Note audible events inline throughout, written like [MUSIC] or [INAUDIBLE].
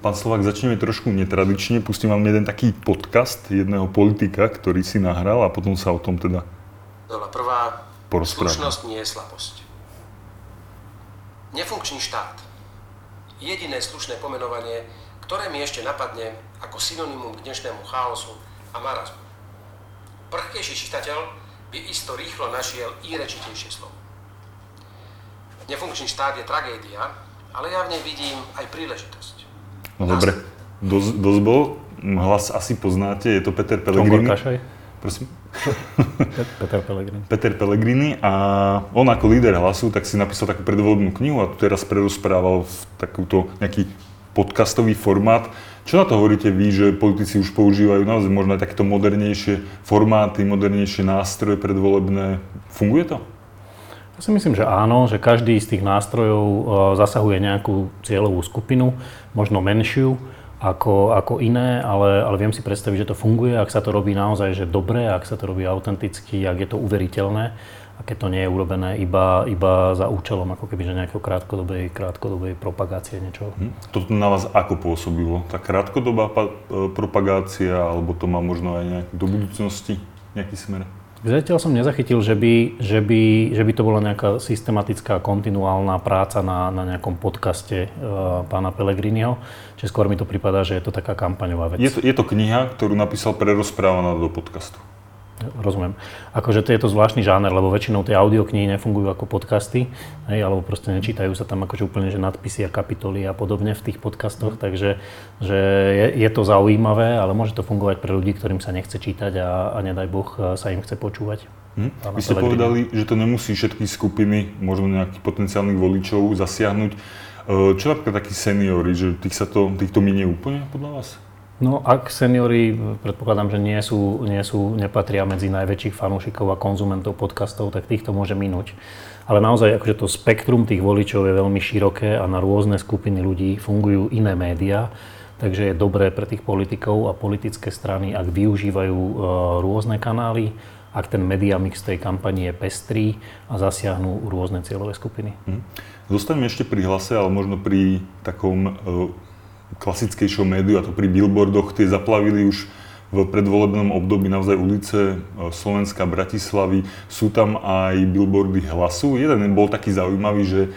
Pán Slovak, začneme trošku netradične. Pustím vám jeden taký podcast jedného politika, ktorý si nahral a potom sa o tom teda Dola prvá, porozprávame. slušnosť nie je slabosť. Nefunkčný štát. Jediné slušné pomenovanie, ktoré mi ešte napadne ako synonymum k dnešnému chaosu a marazmu. Prchkejší čitateľ by isto rýchlo našiel i rečitejšie slovo. Nefunkčný štát je tragédia, ale ja v nej vidím aj príležitosť. No dobre, dosť bol. Hlas asi poznáte, je to Peter Pellegrini. Kašaj? Prosím. [LAUGHS] Peter Pellegrini. Peter Pellegrini a on ako líder hlasu tak si napísal takú predvolebnú knihu a tu teraz prerozprával v takúto nejaký podcastový formát. Čo na to hovoríte vy, že politici už používajú naozaj možno aj takéto modernejšie formáty, modernejšie nástroje predvolebné? Funguje to? Ja si myslím, že áno, že každý z tých nástrojov e, zasahuje nejakú cieľovú skupinu, možno menšiu ako, ako iné, ale, ale viem si predstaviť, že to funguje, ak sa to robí naozaj že dobre, ak sa to robí autenticky, ak je to uveriteľné a keď to nie je urobené iba, iba za účelom ako keby že nejakého krátkodobej, krátkodobej propagácie niečoho. Hm? Toto na vás ako pôsobilo? Tá krátkodobá e, propagácia, alebo to má možno aj nejak do budúcnosti nejaký smer? Zatiaľ som nezachytil, že by, že, by, že by to bola nejaká systematická, kontinuálna práca na, na nejakom podcaste uh, pána Pellegriniho. Čiže skôr mi to prípada, že je to taká kampaňová vec. Je to, je to kniha, ktorú napísal prerozprávaná do podcastu. Rozumiem. Akože to je to zvláštny žáner, lebo väčšinou tie audioknihy nefungujú ako podcasty, hej, alebo proste nečítajú sa tam akože úplne že nadpisy a kapitoly a podobne v tých podcastoch, takže že je, je to zaujímavé, ale môže to fungovať pre ľudí, ktorým sa nechce čítať a, a nedaj Boh sa im chce počúvať. Hm? Vy ste povedali, že to nemusí všetky skupiny, možno nejakých potenciálnych voličov zasiahnuť. E, Čo napríklad takí seniory, že tých sa to, týchto minie úplne podľa vás? No ak seniori, predpokladám, že nie sú, nie sú, nepatria medzi najväčších fanúšikov a konzumentov podcastov, tak týchto môže minúť. Ale naozaj akože to spektrum tých voličov je veľmi široké a na rôzne skupiny ľudí fungujú iné médiá, takže je dobré pre tých politikov a politické strany, ak využívajú e, rôzne kanály, ak ten media mix tej kampani je pestrý a zasiahnu rôzne cieľové skupiny. Hm? Zostaneme ešte pri hlase, ale možno pri takom klasickejšom médiu, a to pri billboardoch, tie zaplavili už v predvolebnom období naozaj ulice e, Slovenska, Bratislavy. Sú tam aj billboardy hlasu. Jeden bol taký zaujímavý, že e,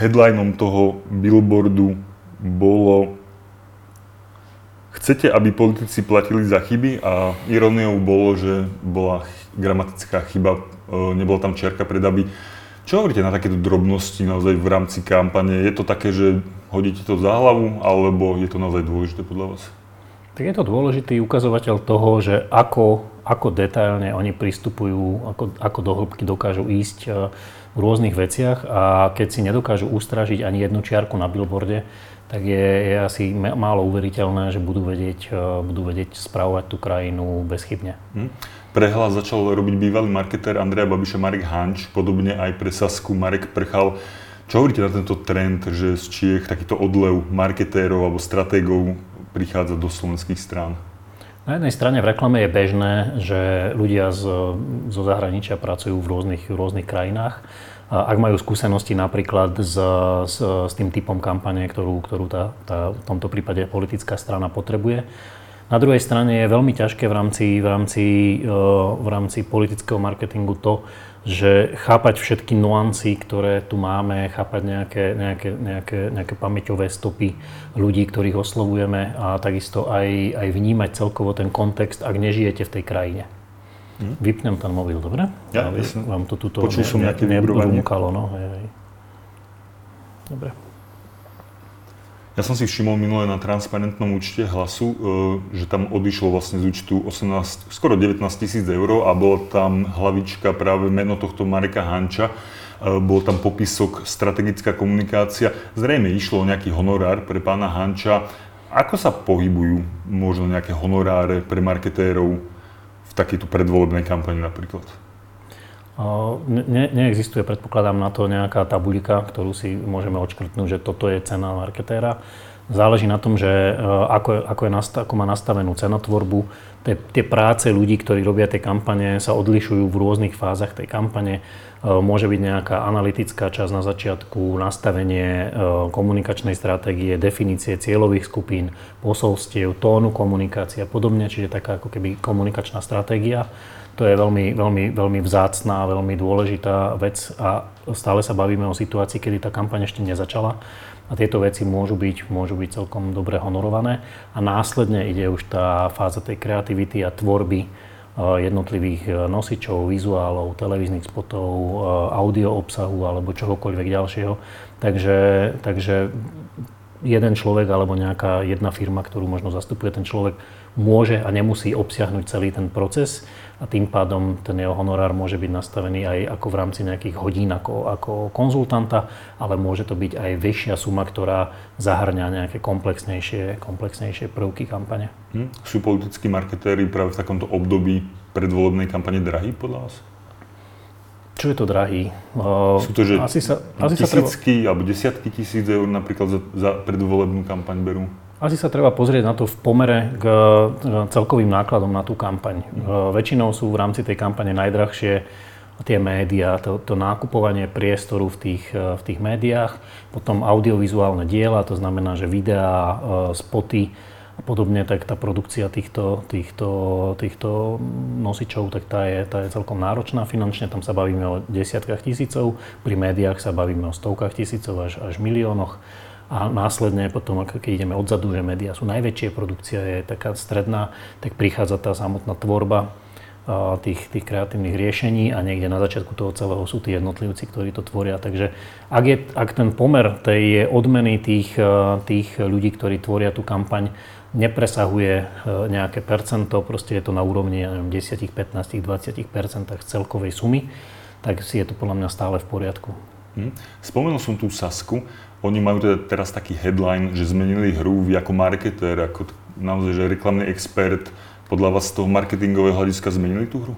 headlinom toho billboardu bolo Chcete, aby politici platili za chyby a iróniou bolo, že bola gramatická chyba, e, nebola tam čiarka pred aby. Čo hovoríte na takéto drobnosti naozaj v rámci kampane? Je to také, že hodíte to za hlavu, alebo je to naozaj dôležité podľa vás? Tak je to dôležitý ukazovateľ toho, že ako, ako detailne oni pristupujú, ako, ako do hĺbky dokážu ísť e, v rôznych veciach a keď si nedokážu ustražiť ani jednu čiarku na billboarde, tak je, je asi málo uveriteľné, že budú vedieť, e, budú vedieť spravovať tú krajinu bezchybne. Hm? Pre hlas začal robiť bývalý marketér Andreja Babiša Marek Hanč, podobne aj pre Sasku Marek Prchal. Čo hovoríte na tento trend, že z Čiech takýto odlev marketérov alebo stratégov prichádza do slovenských strán? Na jednej strane v reklame je bežné, že ľudia z, zo zahraničia pracujú v rôznych, v rôznych krajinách. Ak majú skúsenosti napríklad s, s, s tým typom kampane, ktorú, ktorú tá, tá, v tomto prípade politická strana potrebuje. Na druhej strane je veľmi ťažké v rámci, v rámci, e, v rámci politického marketingu to, že chápať všetky nuancy, ktoré tu máme, chápať nejaké, nejaké, nejaké, nejaké pamäťové stopy ľudí, ktorých oslovujeme a takisto aj, aj vnímať celkovo ten kontext, ak nežijete v tej krajine. Vypnem ten mobil, dobre? Ja, Aby jasne. vám to tuto Počul som nejaké vibrovanie. nebrúkalo, no. Hej, hej. Dobre. Ja som si všimol minule na transparentnom účte hlasu, e, že tam odišlo vlastne z účtu 18, skoro 19 tisíc eur a bola tam hlavička práve meno tohto Mareka Hanča. E, Bol tam popisok strategická komunikácia. Zrejme išlo o nejaký honorár pre pána Hanča. Ako sa pohybujú možno nejaké honoráre pre marketérov v takejto predvolebnej kampani napríklad? Ne, ne, neexistuje, predpokladám, na to nejaká tabuľka, ktorú si môžeme odškrtnúť, že toto je cena marketéra. Záleží na tom, že ako, ako, je ako má nastavenú cenotvorbu. Tie, tie práce ľudí, ktorí robia tie kampane, sa odlišujú v rôznych fázach tej kampane. Môže byť nejaká analytická časť na začiatku, nastavenie komunikačnej stratégie, definície cieľových skupín, posolstiev, tónu komunikácie a podobne, čiže taká ako keby komunikačná stratégia. To je veľmi, veľmi, veľmi vzácná, veľmi dôležitá vec a stále sa bavíme o situácii, kedy tá kampaň ešte nezačala a tieto veci môžu byť, môžu byť celkom dobre honorované a následne ide už tá fáza tej kreativity a tvorby Eh, jednotlivých eh, nosičov, vizuálov, televíznych spotov, eh, audio obsahu alebo čohokoľvek ďalšieho. Takže, takže jeden človek alebo nejaká jedna firma, ktorú možno zastupuje ten človek, môže a nemusí obsiahnuť celý ten proces a tým pádom ten jeho honorár môže byť nastavený aj ako v rámci nejakých hodín ako, ako konzultanta, ale môže to byť aj vyššia suma, ktorá zahrňa nejaké komplexnejšie, komplexnejšie prvky kampane. Hm. Sú politickí marketéri práve v takomto období predvolebnej kampane drahí podľa vás? Čo je to drahý? Sú to, že asi sa, asi tisícky sa treba... alebo desiatky tisíc eur napríklad za, za predvolebnú kampaň berú? Asi sa treba pozrieť na to v pomere k celkovým nákladom na tú kampaň. Mm. Väčšinou sú v rámci tej kampane najdrahšie tie médiá, to, to nákupovanie priestoru v tých, v tých médiách, potom audiovizuálne diela, to znamená, že videá, spoty a podobne, tak tá produkcia týchto, týchto, týchto nosičov, tak tá je, tá je celkom náročná finančne, tam sa bavíme o desiatkách tisícov, pri médiách sa bavíme o stovkách tisícov až, až miliónoch a následne potom, keď ideme odzadu, že médiá sú najväčšie, produkcia je taká stredná, tak prichádza tá samotná tvorba tých, tých kreatívnych riešení a niekde na začiatku toho celého sú tí jednotlivci, ktorí to tvoria. Takže ak, je, ak ten pomer tej odmeny tých, tých ľudí, ktorí tvoria tú kampaň, nepresahuje nejaké percento, proste je to na úrovni neviem, 10, 15, 20 celkovej sumy, tak si je to podľa mňa stále v poriadku. Hm. Spomenul som tú Sasku. Oni majú teda teraz taký headline, že zmenili hru vy ako marketér, ako naozaj, že reklamný expert. Podľa vás z toho marketingového hľadiska zmenili tú hru?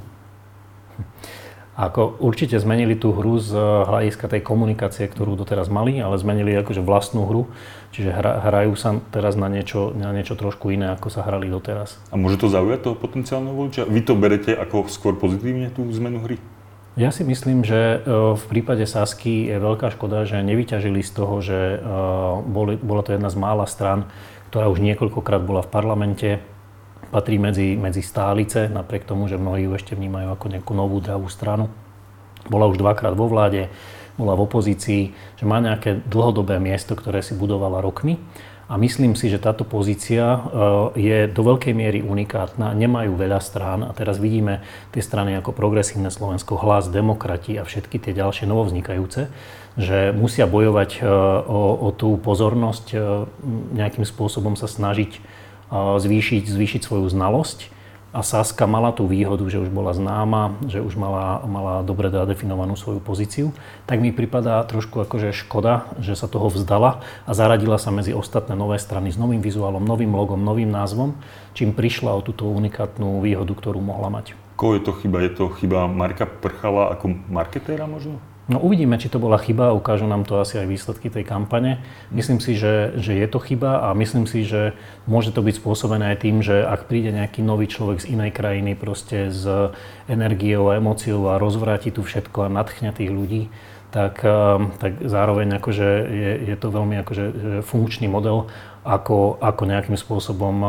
Ako určite zmenili tú hru z hľadiska tej komunikácie, ktorú doteraz mali, ale zmenili akože vlastnú hru. Čiže hra, hrajú sa teraz na niečo, na niečo trošku iné, ako sa hrali doteraz. A môže to zaujať toho potenciálneho voliča? Vy to berete ako skôr pozitívne, tú zmenu hry? Ja si myslím, že e, v prípade Sasky je veľká škoda, že nevyťažili z toho, že e, boli, bola to jedna z mála stran, ktorá už niekoľkokrát bola v parlamente, patrí medzi, medzi stálice, napriek tomu, že mnohí ju ešte vnímajú ako nejakú novú dravú stranu. Bola už dvakrát vo vláde, bola v opozícii, že má nejaké dlhodobé miesto, ktoré si budovala rokmi. A myslím si, že táto pozícia e, je do veľkej miery unikátna, nemajú veľa strán a teraz vidíme tie strany ako Progresívne Slovensko, Hlas, Demokrati a všetky tie ďalšie novovznikajúce, že musia bojovať e, o, o tú pozornosť, e, nejakým spôsobom sa snažiť zvýšiť, zvýšiť svoju znalosť a Saska mala tú výhodu, že už bola známa, že už mala, mala dobre definovanú svoju pozíciu, tak mi pripadá trošku akože škoda, že sa toho vzdala a zaradila sa medzi ostatné nové strany s novým vizuálom, novým logom, novým názvom, čím prišla o túto unikátnu výhodu, ktorú mohla mať. Koho je to chyba? Je to chyba Marka Prchala ako marketéra možno? No uvidíme, či to bola chyba, ukážu nám to asi aj výsledky tej kampane. Myslím si, že, že je to chyba a myslím si, že môže to byť spôsobené aj tým, že ak príde nejaký nový človek z inej krajiny proste s energiou a emóciou a rozvráti tu všetko a nadchňa tých ľudí, tak, ehm, tak zároveň akože je, je to veľmi akože funkčný model, ako, ako nejakým spôsobom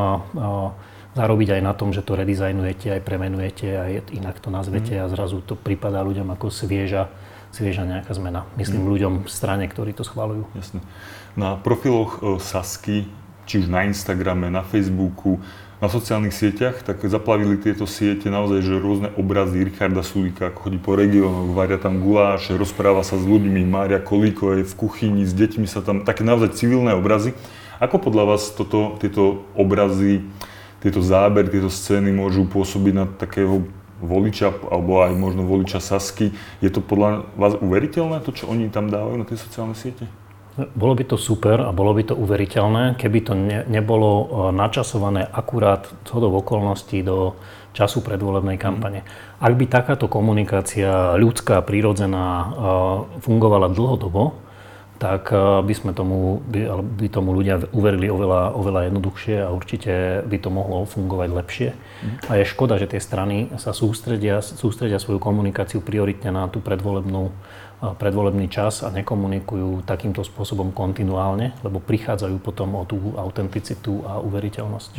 zarobiť aj na tom, že to redizajnujete, aj premenujete, aj inak to nazvete mm. a zrazu to pripadá ľuďom ako svieža svieža nejaká zmena. Myslím mm. ľuďom v strane, ktorí to schválujú. Jasne. Na profiloch e, Sasky, či už na Instagrame, na Facebooku, na sociálnych sieťach, tak zaplavili tieto siete naozaj, že rôzne obrazy Richarda Sulika, ako chodí po regiónoch, varia tam guláše, rozpráva sa s ľuďmi, Mária Kolíko je v kuchyni, s deťmi sa tam, také naozaj civilné obrazy. Ako podľa vás toto, tieto obrazy, tieto zábery, tieto scény môžu pôsobiť na takého voliča, alebo aj možno voliča Sasky. Je to podľa vás uveriteľné, to, čo oni tam dávajú na tie sociálne siete? Bolo by to super a bolo by to uveriteľné, keby to ne, nebolo e, načasované akurát zhodou okolností do času predvolebnej kampane. Ak by takáto komunikácia ľudská, prírodzená e, fungovala dlhodobo, tak uh, by sme tomu, by, by tomu ľudia uverili oveľa, oveľa jednoduchšie a určite by to mohlo fungovať lepšie. A je škoda, že tie strany sa sústredia, sústredia svoju komunikáciu prioritne na tú predvolebnú predvolebný čas a nekomunikujú takýmto spôsobom kontinuálne, lebo prichádzajú potom o tú autenticitu a uveriteľnosť.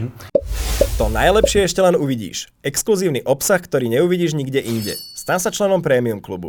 To najlepšie ešte len uvidíš. Exkluzívny obsah, ktorý neuvidíš nikde inde. Stan sa členom Premium klubu.